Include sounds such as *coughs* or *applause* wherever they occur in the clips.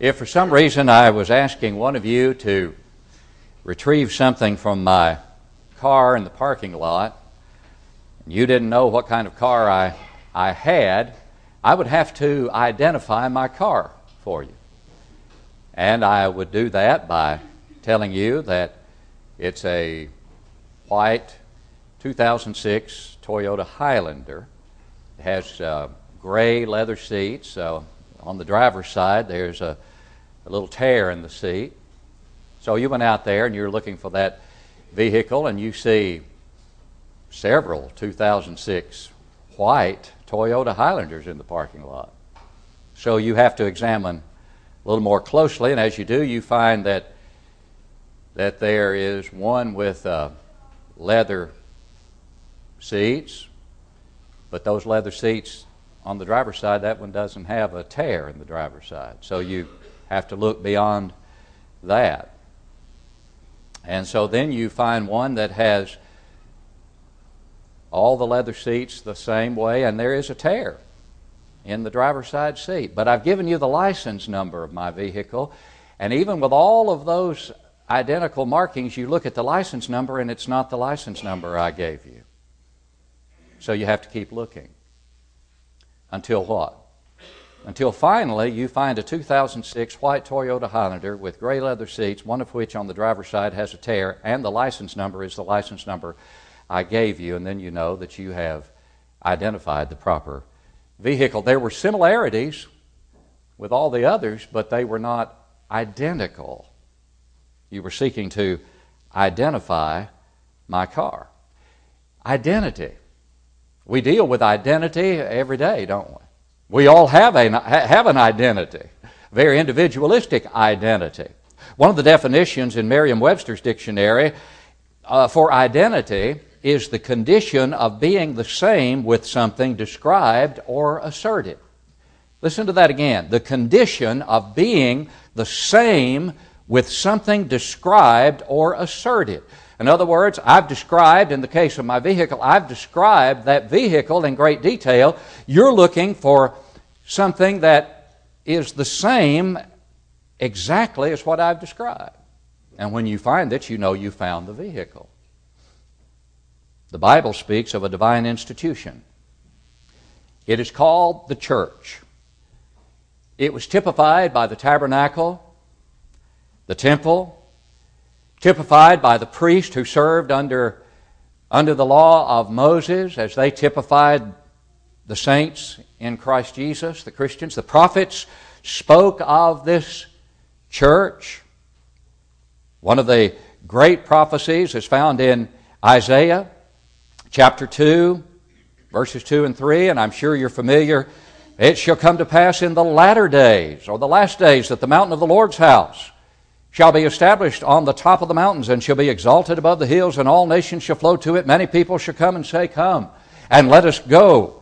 If for some reason I was asking one of you to retrieve something from my car in the parking lot, and you didn't know what kind of car I, I had, I would have to identify my car for you. And I would do that by telling you that it's a white 2006 Toyota Highlander. It has uh, gray leather seats. Uh, on the driver's side, there's a, a little tear in the seat. So you went out there and you're looking for that vehicle, and you see several 2006 white Toyota Highlanders in the parking lot. So you have to examine a little more closely, and as you do, you find that that there is one with uh, leather seats, but those leather seats on the driver's side, that one doesn't have a tear in the driver's side. So you have to look beyond that. And so then you find one that has all the leather seats the same way, and there is a tear in the driver's side seat. But I've given you the license number of my vehicle, and even with all of those identical markings, you look at the license number, and it's not the license number I gave you. So you have to keep looking. Until what? Until finally you find a 2006 white Toyota Highlander with gray leather seats, one of which on the driver's side has a tear, and the license number is the license number I gave you, and then you know that you have identified the proper vehicle. There were similarities with all the others, but they were not identical. You were seeking to identify my car. Identity. We deal with identity every day, don't we? We all have, a, have an identity, very individualistic identity. One of the definitions in Merriam Webster's dictionary uh, for identity is the condition of being the same with something described or asserted. Listen to that again. The condition of being the same with something described or asserted. In other words, I've described, in the case of my vehicle, I've described that vehicle in great detail. You're looking for something that is the same exactly as what I've described. And when you find it, you know you found the vehicle. The Bible speaks of a divine institution. It is called the church. It was typified by the tabernacle, the temple, typified by the priest who served under, under the law of Moses as they typified the saints in Christ Jesus, the Christians. The prophets spoke of this church. One of the great prophecies is found in Isaiah chapter 2, verses 2 and 3, and I'm sure you're familiar. It shall come to pass in the latter days, or the last days, that the mountain of the Lord's house shall be established on the top of the mountains and shall be exalted above the hills, and all nations shall flow to it. Many people shall come and say, Come, and let us go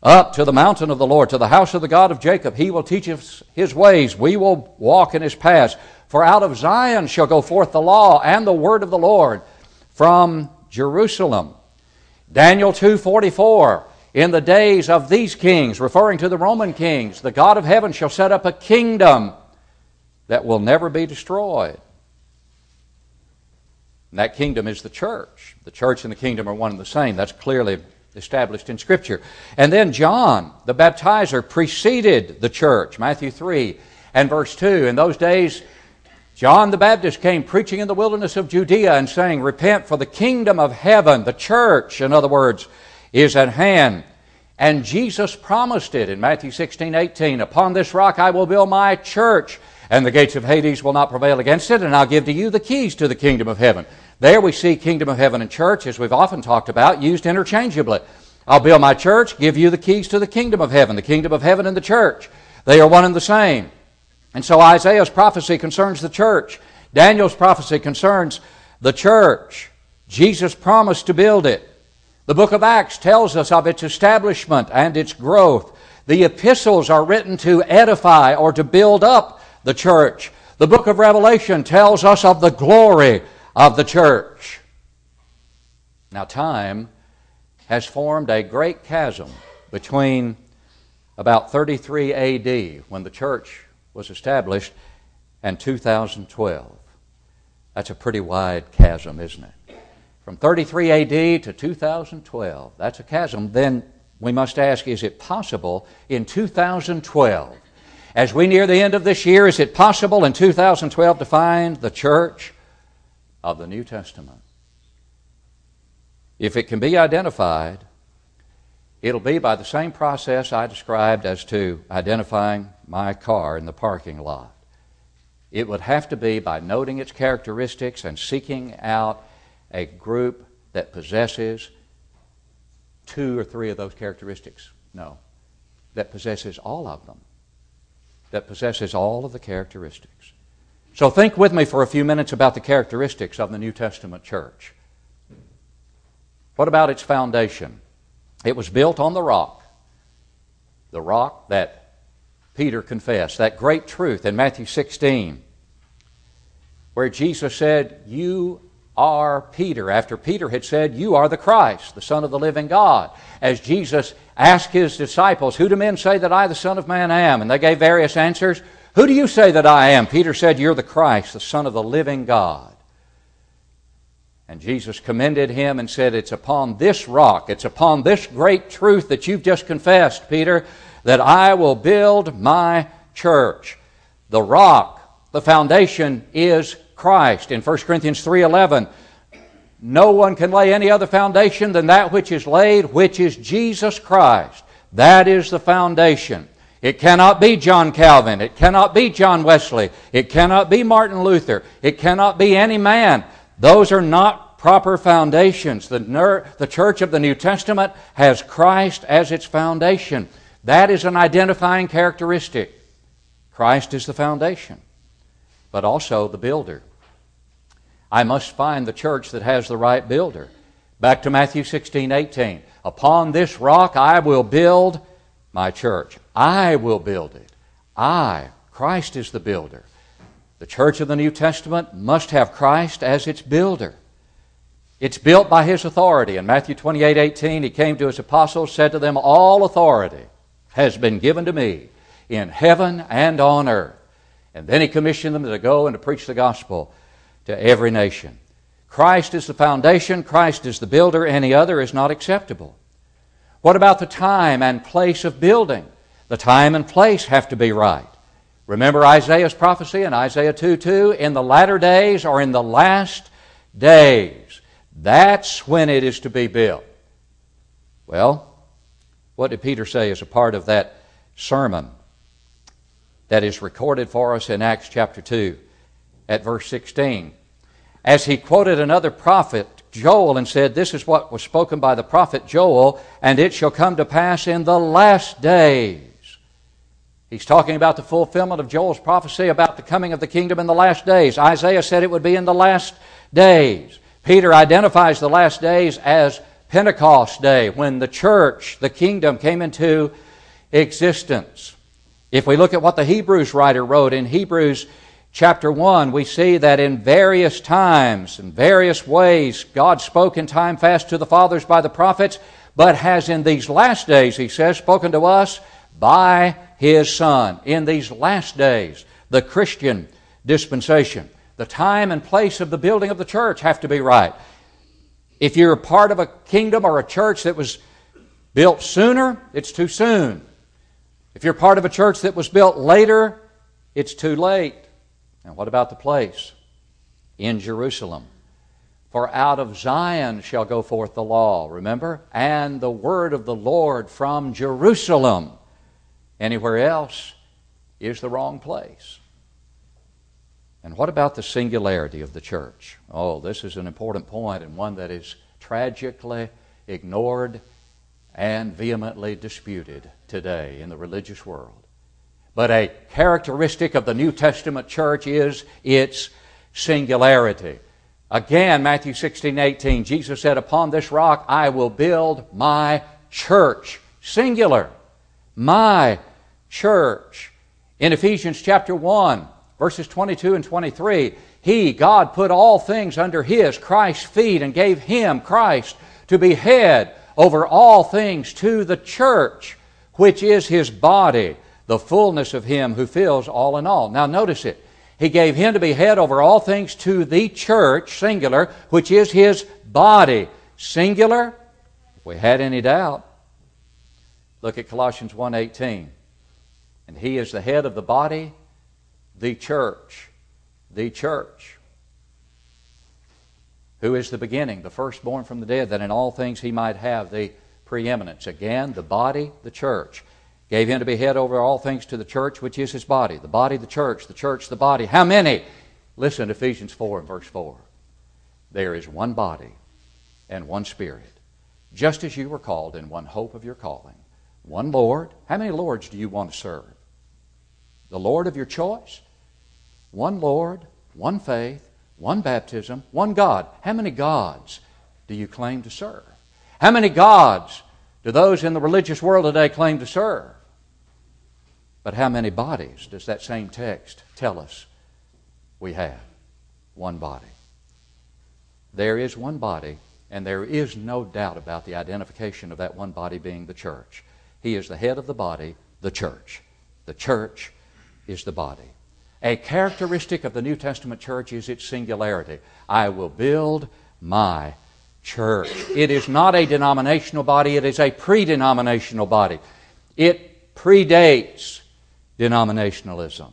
up to the mountain of the Lord, to the house of the God of Jacob. He will teach us his ways. We will walk in his paths. For out of Zion shall go forth the law and the word of the Lord from Jerusalem. Daniel 2:44 In the days of these kings, referring to the Roman kings, the God of heaven shall set up a kingdom that will never be destroyed. And that kingdom is the church. The church and the kingdom are one and the same. That's clearly established in Scripture. And then John, the baptizer, preceded the church. Matthew 3 and verse 2. In those days, John the Baptist came preaching in the wilderness of Judea and saying, Repent, for the kingdom of heaven, the church, in other words, is at hand. And Jesus promised it in Matthew 16, 18. Upon this rock I will build my church and the gates of Hades will not prevail against it, and I'll give to you the keys to the kingdom of heaven. There we see kingdom of heaven and church, as we've often talked about, used interchangeably. I'll build my church, give you the keys to the kingdom of heaven, the kingdom of heaven and the church. They are one and the same. And so Isaiah's prophecy concerns the church. Daniel's prophecy concerns the church. Jesus promised to build it. The book of Acts tells us of its establishment and its growth. The epistles are written to edify or to build up the church. The book of Revelation tells us of the glory of the church. Now, time has formed a great chasm between about 33 AD, when the church was established and 2012. That's a pretty wide chasm, isn't it? From 33 AD to 2012, that's a chasm. Then we must ask is it possible in 2012, as we near the end of this year, is it possible in 2012 to find the church of the New Testament? If it can be identified, it'll be by the same process I described as to identifying my car in the parking lot. It would have to be by noting its characteristics and seeking out a group that possesses two or three of those characteristics. No, that possesses all of them, that possesses all of the characteristics. So think with me for a few minutes about the characteristics of the New Testament church. What about its foundation? It was built on the rock, the rock that Peter confessed, that great truth in Matthew 16, where Jesus said, You are Peter, after Peter had said, You are the Christ, the Son of the living God. As Jesus asked his disciples, Who do men say that I, the Son of Man, am? And they gave various answers. Who do you say that I am? Peter said, You're the Christ, the Son of the living God. And Jesus commended him and said, It's upon this rock, it's upon this great truth that you've just confessed, Peter, that I will build my church. The rock, the foundation is Christ. In 1 Corinthians 3:11, no one can lay any other foundation than that which is laid, which is Jesus Christ. That is the foundation. It cannot be John Calvin. It cannot be John Wesley. It cannot be Martin Luther. It cannot be any man. Those are not proper foundations. The, ner- the church of the New Testament has Christ as its foundation. That is an identifying characteristic. Christ is the foundation, but also the builder. I must find the church that has the right builder. Back to Matthew 16, 18. Upon this rock I will build my church. I will build it. I, Christ is the builder. The church of the New Testament must have Christ as its builder. It's built by his authority. In Matthew 28, 18, he came to his apostles, said to them, All authority has been given to me in heaven and on earth. And then he commissioned them to go and to preach the gospel to every nation. Christ is the foundation, Christ is the builder, any other is not acceptable. What about the time and place of building? The time and place have to be right. Remember Isaiah's prophecy in Isaiah 2 2 in the latter days or in the last days. That's when it is to be built. Well, what did Peter say as a part of that sermon that is recorded for us in Acts chapter 2 at verse 16? As he quoted another prophet, Joel, and said, This is what was spoken by the prophet Joel, and it shall come to pass in the last days. He's talking about the fulfillment of Joel's prophecy about the coming of the kingdom in the last days. Isaiah said it would be in the last days. Peter identifies the last days as Pentecost Day when the church, the kingdom, came into existence. If we look at what the Hebrews writer wrote in Hebrews chapter 1, we see that in various times, in various ways, God spoke in time past to the fathers by the prophets, but has in these last days, he says, spoken to us by his Son. In these last days, the Christian dispensation, the time and place of the building of the church have to be right. If you're part of a kingdom or a church that was built sooner, it's too soon. If you're part of a church that was built later, it's too late. And what about the place? In Jerusalem. For out of Zion shall go forth the law, remember? And the word of the Lord from Jerusalem. Anywhere else is the wrong place. And what about the singularity of the church? Oh, this is an important point and one that is tragically ignored and vehemently disputed today in the religious world. But a characteristic of the New Testament church is its singularity. Again, Matthew 16, 18, Jesus said, Upon this rock I will build my church. Singular. My church. In Ephesians chapter 1, Verses 22 and 23 He, God, put all things under His, Christ's feet, and gave Him, Christ, to be head over all things to the church, which is His body, the fullness of Him who fills all in all. Now, notice it. He gave Him to be head over all things to the church, singular, which is His body, singular. If we had any doubt, look at Colossians 1.18. And He is the head of the body, the church. The church who is the beginning, the firstborn from the dead, that in all things he might have the preeminence. Again, the body, the church. Gave him to be head over all things to the church, which is his body. The body, the church, the church, the body. How many? Listen, to Ephesians 4 and verse 4. There is one body and one spirit, just as you were called in one hope of your calling. One Lord. How many Lords do you want to serve? The Lord of your choice? One Lord, one faith, one baptism, one God. How many gods do you claim to serve? How many gods do those in the religious world today claim to serve? But how many bodies does that same text tell us we have? One body. There is one body, and there is no doubt about the identification of that one body being the church. He is the head of the body, the church. The church is the body. A characteristic of the New Testament church is its singularity. I will build my church. It is not a denominational body, it is a pre denominational body. It predates denominationalism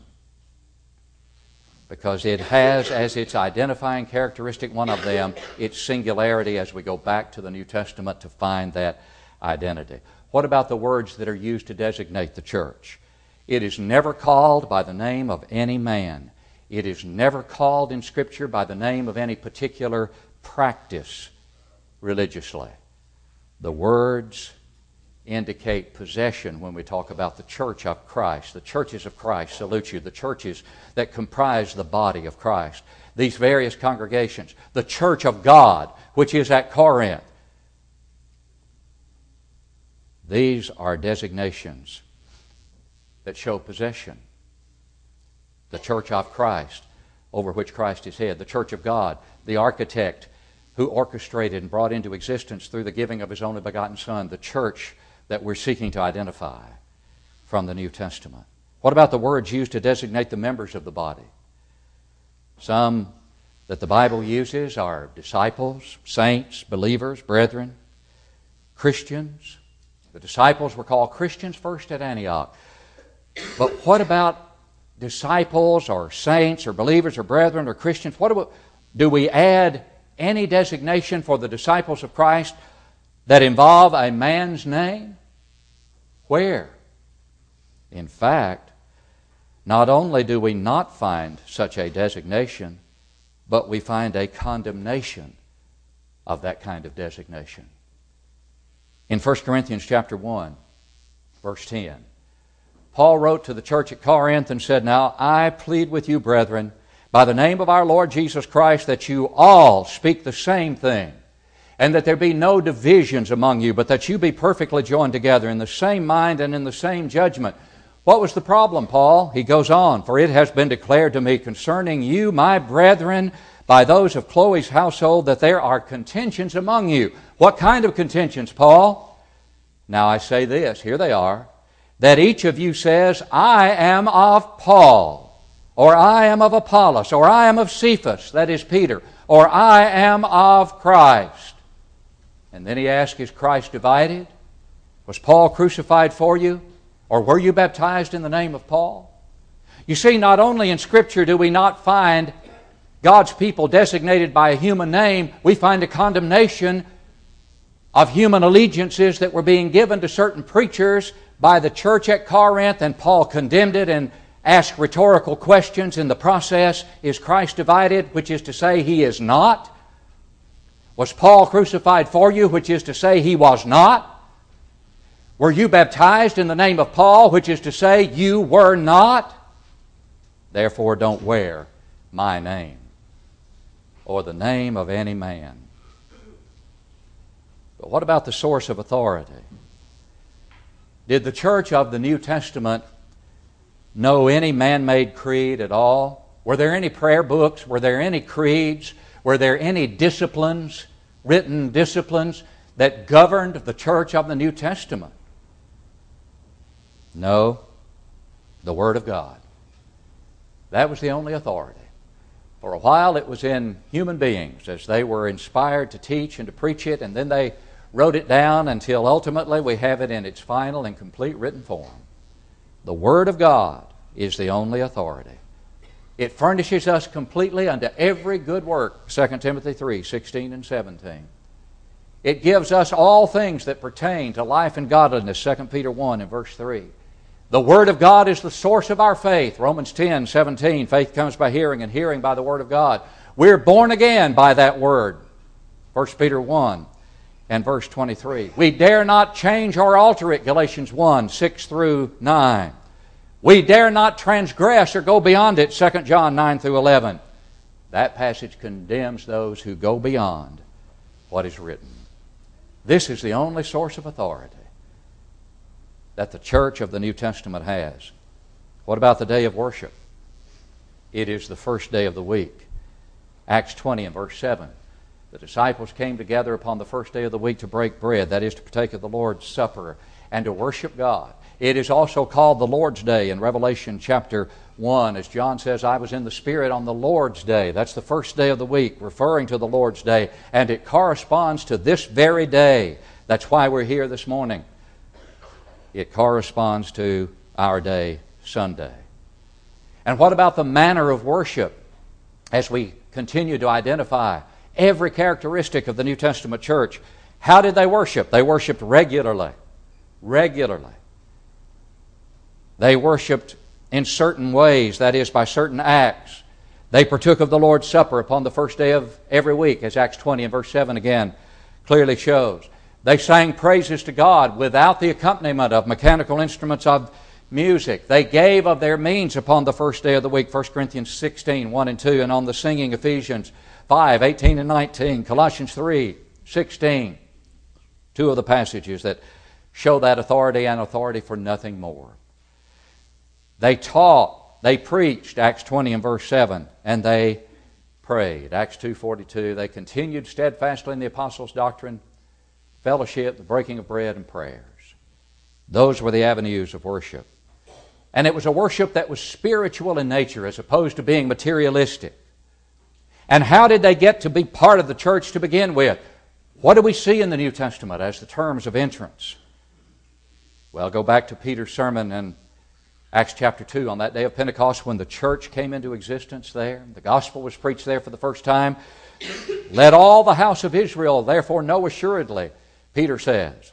because it has as its identifying characteristic, one of them, its singularity as we go back to the New Testament to find that identity. What about the words that are used to designate the church? It is never called by the name of any man. It is never called in Scripture by the name of any particular practice religiously. The words indicate possession when we talk about the church of Christ. The churches of Christ salute you, the churches that comprise the body of Christ. These various congregations, the church of God, which is at Corinth. These are designations that show possession. The church of Christ, over which Christ is head. The church of God, the architect who orchestrated and brought into existence through the giving of his only begotten Son, the church that we're seeking to identify from the New Testament. What about the words used to designate the members of the body? Some that the Bible uses are disciples, saints, believers, brethren, Christians. The disciples were called Christians first at Antioch. But what about disciples or saints or believers or brethren or Christians? What do we, do we add any designation for the disciples of Christ that involve a man's name? Where? In fact, not only do we not find such a designation, but we find a condemnation of that kind of designation. In 1 Corinthians chapter 1, verse 10, Paul wrote to the church at Corinth and said, Now I plead with you, brethren, by the name of our Lord Jesus Christ, that you all speak the same thing, and that there be no divisions among you, but that you be perfectly joined together in the same mind and in the same judgment. What was the problem, Paul? He goes on, For it has been declared to me concerning you, my brethren, by those of Chloe's household, that there are contentions among you. What kind of contentions, Paul? Now I say this, here they are that each of you says, I am of Paul, or I am of Apollos, or I am of Cephas, that is Peter, or I am of Christ. And then he asked, Is Christ divided? Was Paul crucified for you? Or were you baptized in the name of Paul? You see, not only in Scripture do we not find God's people designated by a human name, we find a condemnation of human allegiances that were being given to certain preachers by the church at Corinth, and Paul condemned it and asked rhetorical questions in the process. Is Christ divided? Which is to say, he is not. Was Paul crucified for you? Which is to say, he was not. Were you baptized in the name of Paul? Which is to say, you were not. Therefore, don't wear my name or the name of any man. But what about the source of authority? Did the church of the New Testament know any man made creed at all? Were there any prayer books? Were there any creeds? Were there any disciplines, written disciplines, that governed the church of the New Testament? No. the Word of God. That was the only authority. For a while, it was in human beings as they were inspired to teach and to preach it, and then they wrote it down until ultimately we have it in its final and complete written form. The Word of God is the only authority. It furnishes us completely unto every good work, 2 Timothy 3 16 and 17. It gives us all things that pertain to life and godliness, 2 Peter 1 and verse 3. The Word of God is the source of our faith, Romans 10 17. Faith comes by hearing, and hearing by the Word of God. We're born again by that Word, 1 Peter 1 and verse 23. We dare not change or alter it, Galatians 1 6 through 9. We dare not transgress or go beyond it, 2 John 9 through 11. That passage condemns those who go beyond what is written. This is the only source of authority that the church of the New Testament has. What about the day of worship? It is the first day of the week. Acts 20 and verse 7. The disciples came together upon the first day of the week to break bread, that is, to partake of the Lord's Supper and to worship God. It is also called the Lord's Day in Revelation chapter 1, as John says, I was in the Spirit on the Lord's Day. That's the first day of the week, referring to the Lord's Day, and it corresponds to this very day. That's why we're here this morning. It corresponds to our day, Sunday. And what about the manner of worship as we continue to identify every characteristic of the New Testament church? How did they worship? They worshiped regularly. Regularly. They worshiped in certain ways, that is, by certain acts. They partook of the Lord's Supper upon the first day of every week, as Acts 20 and verse 7 again clearly shows. They sang praises to God without the accompaniment of mechanical instruments of music. They gave of their means upon the first day of the week, 1 Corinthians 16, 1 and 2, and on the singing, Ephesians 5, 18 and 19, Colossians 3, 16. Two of the passages that show that authority and authority for nothing more. They taught, they preached, Acts 20 and verse 7, and they prayed. Acts 2.42, they continued steadfastly in the apostles' doctrine, fellowship, the breaking of bread, and prayers. Those were the avenues of worship. And it was a worship that was spiritual in nature as opposed to being materialistic. And how did they get to be part of the church to begin with? What do we see in the New Testament as the terms of entrance? Well, go back to Peter's sermon and Acts chapter 2, on that day of Pentecost, when the church came into existence there, the gospel was preached there for the first time. Let all the house of Israel therefore know assuredly, Peter says,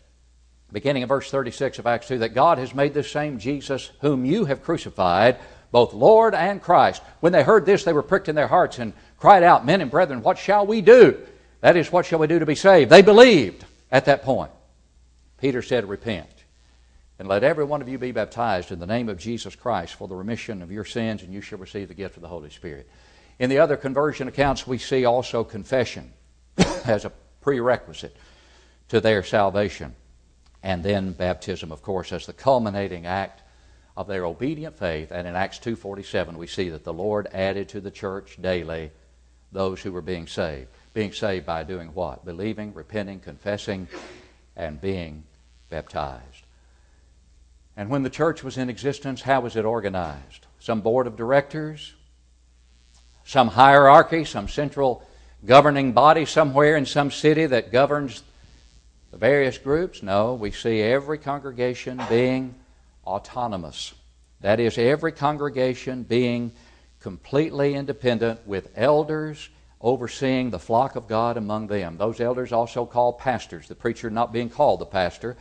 beginning in verse 36 of Acts 2, that God has made this same Jesus, whom you have crucified, both Lord and Christ. When they heard this, they were pricked in their hearts and cried out, Men and brethren, what shall we do? That is, what shall we do to be saved? They believed at that point. Peter said, Repent. And let every one of you be baptized in the name of Jesus Christ for the remission of your sins, and you shall receive the gift of the Holy Spirit. In the other conversion accounts, we see also confession *coughs* as a prerequisite to their salvation. And then baptism, of course, as the culminating act of their obedient faith. And in Acts 2.47, we see that the Lord added to the church daily those who were being saved. Being saved by doing what? Believing, repenting, confessing, and being baptized. And when the church was in existence, how was it organized? Some board of directors, some hierarchy, some central governing body somewhere in some city that governs the various groups? No, we see every congregation being autonomous. That is, every congregation being completely independent with elders overseeing the flock of God among them. Those elders also called pastors, the preacher not being called the pastor,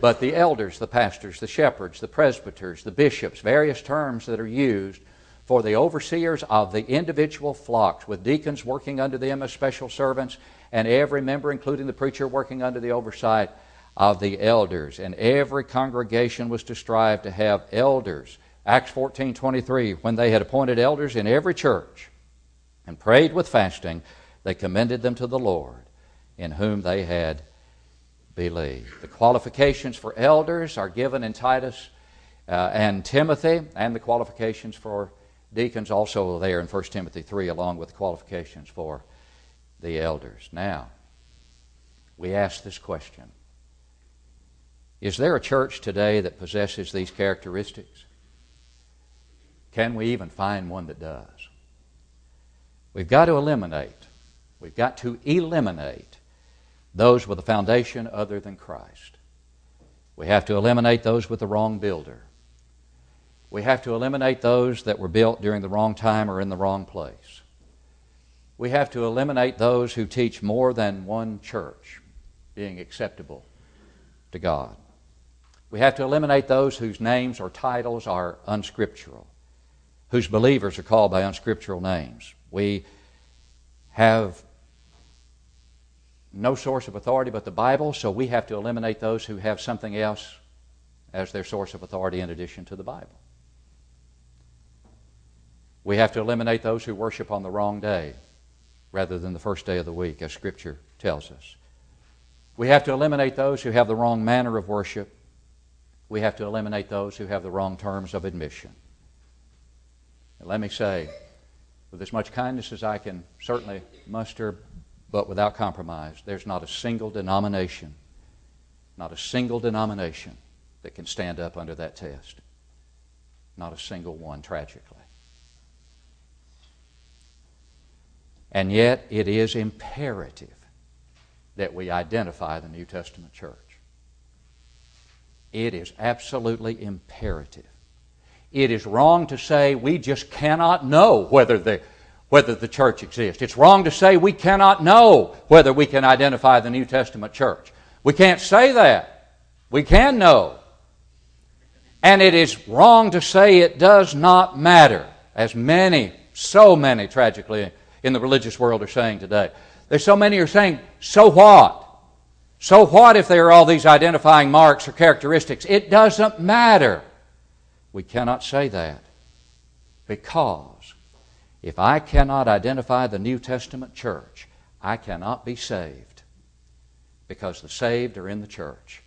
but the elders, the pastors, the shepherds, the presbyters, the bishops, various terms that are used for the overseers of the individual flocks, with deacons working under them as special servants, and every member, including the preacher, working under the oversight of the elders. And every congregation was to strive to have elders. Acts 14 23, when they had appointed elders in every church and prayed with fasting, they commended them to the Lord, in whom they had believed. The qualifications for elders are given in Titus uh, and Timothy, and the qualifications for deacons also there in 1 Timothy 3, along with the qualifications for the elders. Now, we ask this question Is there a church today that possesses these characteristics? Can we even find one that does? We've got to eliminate, we've got to eliminate those with a foundation other than Christ. We have to eliminate those with the wrong builder. We have to eliminate those that were built during the wrong time or in the wrong place. We have to eliminate those who teach more than one church being acceptable to God. We have to eliminate those whose names or titles are unscriptural, whose believers are called by unscriptural names. We have no source of authority but the Bible, so we have to eliminate those who have something else as their source of authority in addition to the Bible. We have to eliminate those who worship on the wrong day rather than the first day of the week, as Scripture tells us. We have to eliminate those who have the wrong manner of worship. We have to eliminate those who have the wrong terms of admission. And let me say, with as much kindness as I can certainly muster, but without compromise, there's not a single denomination, not a single denomination that can stand up under that test. Not a single one, tragically. And yet, it is imperative that we identify the New Testament church. It is absolutely imperative. It is wrong to say we just cannot know whether the, whether the church exists. It's wrong to say we cannot know whether we can identify the New Testament church. We can't say that. We can know. And it is wrong to say it does not matter, as many, so many tragically in the religious world are saying today. There's so many are saying, so what? So what if there are all these identifying marks or characteristics? It doesn't matter. We cannot say that because if I cannot identify the New Testament church, I cannot be saved because the saved are in the church.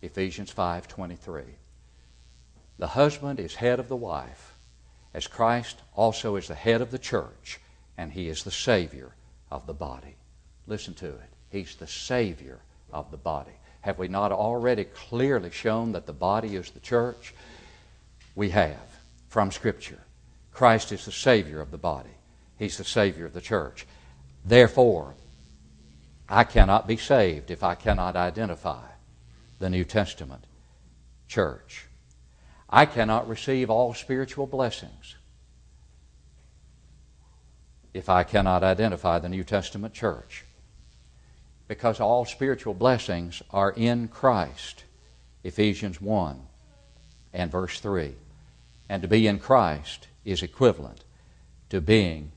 Ephesians 5:23. The husband is head of the wife, as Christ also is the head of the church, and he is the savior of the body. Listen to it. He's the Savior of the body. Have we not already clearly shown that the body is the church? We have from Scripture. Christ is the Savior of the body, He's the Savior of the church. Therefore, I cannot be saved if I cannot identify the New Testament church. I cannot receive all spiritual blessings if I cannot identify the New Testament church because all spiritual blessings are in Christ. Ephesians 1 and verse 3. And to be in Christ is equivalent to being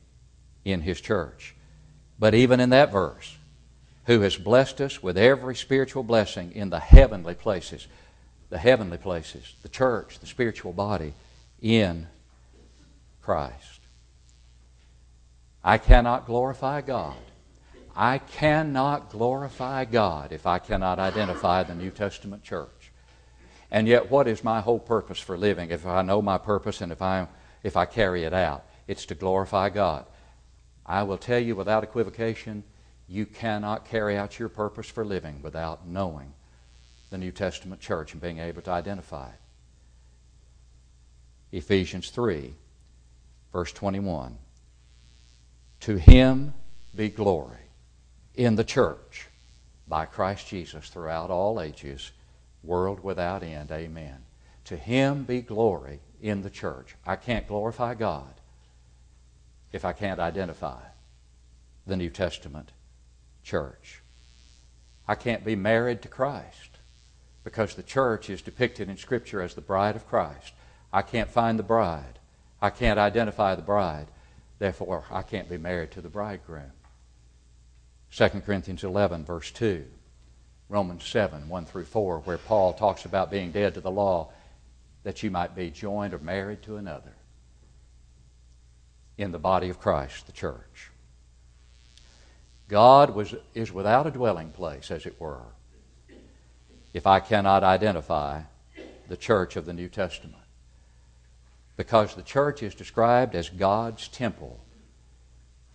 in His church. But even in that verse, who has blessed us with every spiritual blessing in the heavenly places, the heavenly places, the church, the spiritual body, in Christ. I cannot glorify God I cannot glorify God if I cannot identify the New Testament church. And yet, what is my whole purpose for living if I know my purpose and if I, if I carry it out? It's to glorify God. I will tell you without equivocation, you cannot carry out your purpose for living without knowing the New Testament church and being able to identify it. Ephesians 3, verse 21. To him be glory in the church by Christ Jesus throughout all ages, world without end. Amen. To him be glory in the church. I can't glorify God if I can't identify the New Testament church. I can't be married to Christ because the church is depicted in Scripture as the bride of Christ. I can't find the bride. I can't identify the bride. Therefore, I can't be married to the bridegroom. 2 Corinthians 11, verse 2, Romans 7, 1 through 4, where Paul talks about being dead to the law that you might be joined or married to another in the body of Christ, the church. God was, is without a dwelling place, as it were, if I cannot identify the church of the New Testament. Because the church is described as God's temple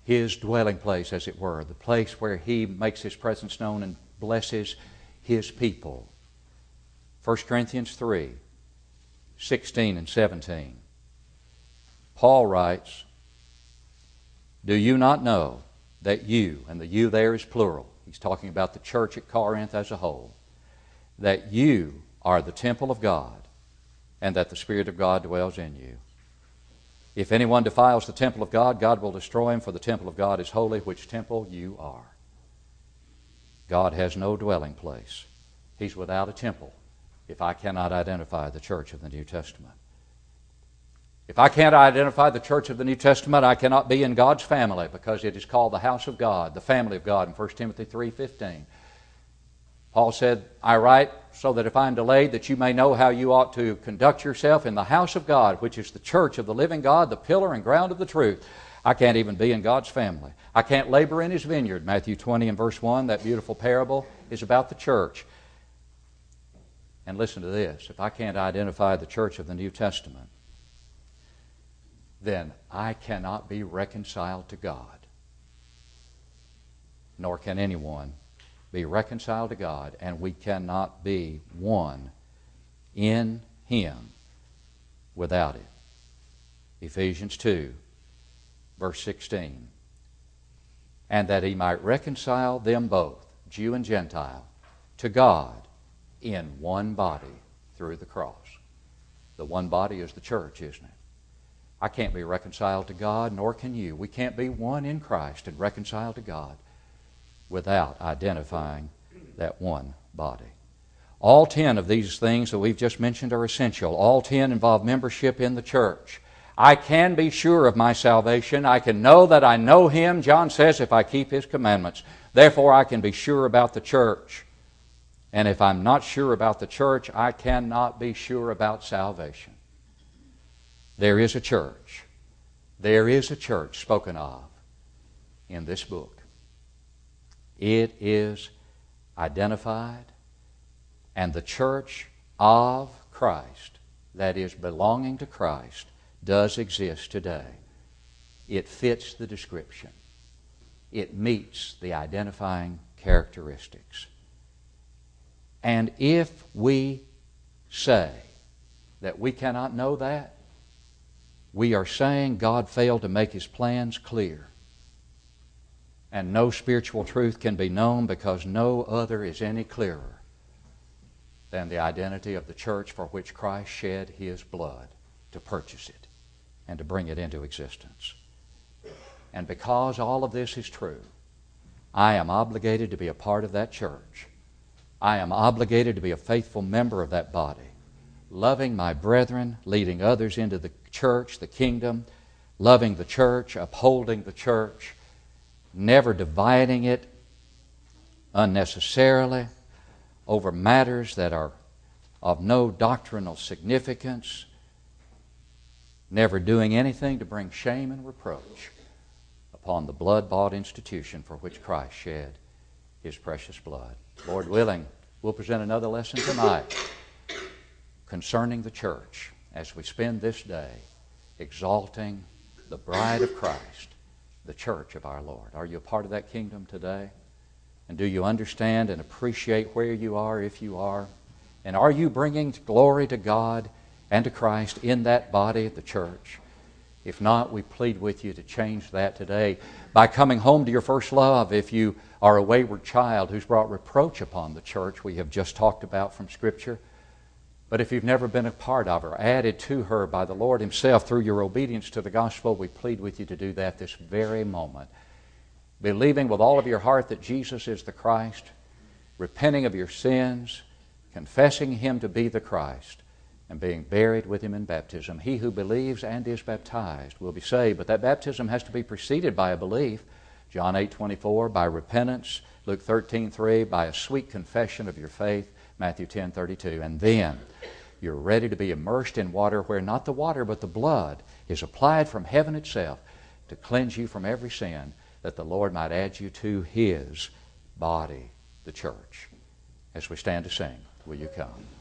his dwelling place, as it were, the place where he makes his presence known and blesses his people. 1 Corinthians 3 16 and 17. Paul writes, Do you not know that you, and the you there is plural, he's talking about the church at Corinth as a whole, that you are the temple of God, and that the Spirit of God dwells in you? If anyone defiles the temple of God, God will destroy him, for the temple of God is holy, which temple you are. God has no dwelling place. He's without a temple if I cannot identify the church of the New Testament. If I can't identify the church of the New Testament, I cannot be in God's family because it is called the house of God, the family of God in 1 Timothy 3:15. Paul said, "I write so that if I am delayed that you may know how you ought to conduct yourself in the house of God, which is the church of the living God, the pillar and ground of the truth." I can't even be in God's family. I can't labor in his vineyard. Matthew 20 and verse 1, that beautiful parable is about the church. And listen to this if I can't identify the church of the New Testament, then I cannot be reconciled to God. Nor can anyone be reconciled to God, and we cannot be one in Him without it. Ephesians 2, verse 16. And that He might reconcile them both, Jew and Gentile, to God in one body through the cross. The one body is the church, isn't it? I can't be reconciled to God, nor can you. We can't be one in Christ and reconciled to God without identifying that one body. All ten of these things that we've just mentioned are essential. All ten involve membership in the church. I can be sure of my salvation. I can know that I know Him, John says, if I keep His commandments. Therefore, I can be sure about the church. And if I'm not sure about the church, I cannot be sure about salvation. There is a church. There is a church spoken of in this book. It is identified, and the church of Christ, that is belonging to Christ, does exist today. It fits the description, it meets the identifying characteristics. And if we say that we cannot know that, we are saying God failed to make his plans clear. And no spiritual truth can be known because no other is any clearer than the identity of the church for which Christ shed his blood to purchase it and to bring it into existence. And because all of this is true, I am obligated to be a part of that church. I am obligated to be a faithful member of that body loving my brethren, leading others into the church, the kingdom, loving the church, upholding the church, never dividing it unnecessarily over matters that are of no doctrinal significance, never doing anything to bring shame and reproach upon the blood bought institution for which Christ shed his precious blood. Lord willing, we'll present another lesson tonight concerning the church as we spend this day exalting the bride of Christ, the church of our Lord. Are you a part of that kingdom today? And do you understand and appreciate where you are if you are? And are you bringing glory to God and to Christ in that body, the church? If not, we plead with you to change that today by coming home to your first love if you are a wayward child who's brought reproach upon the church we have just talked about from Scripture. But if you've never been a part of her, added to her by the Lord Himself through your obedience to the gospel, we plead with you to do that this very moment. Believing with all of your heart that Jesus is the Christ, repenting of your sins, confessing Him to be the Christ, and being buried with Him in baptism. He who believes and is baptized will be saved, but that baptism has to be preceded by a belief. John 8 24, by repentance. Luke 13 3, by a sweet confession of your faith. Matthew 10 32. And then you're ready to be immersed in water where not the water but the blood is applied from heaven itself to cleanse you from every sin that the Lord might add you to His body, the church. As we stand to sing, will you come?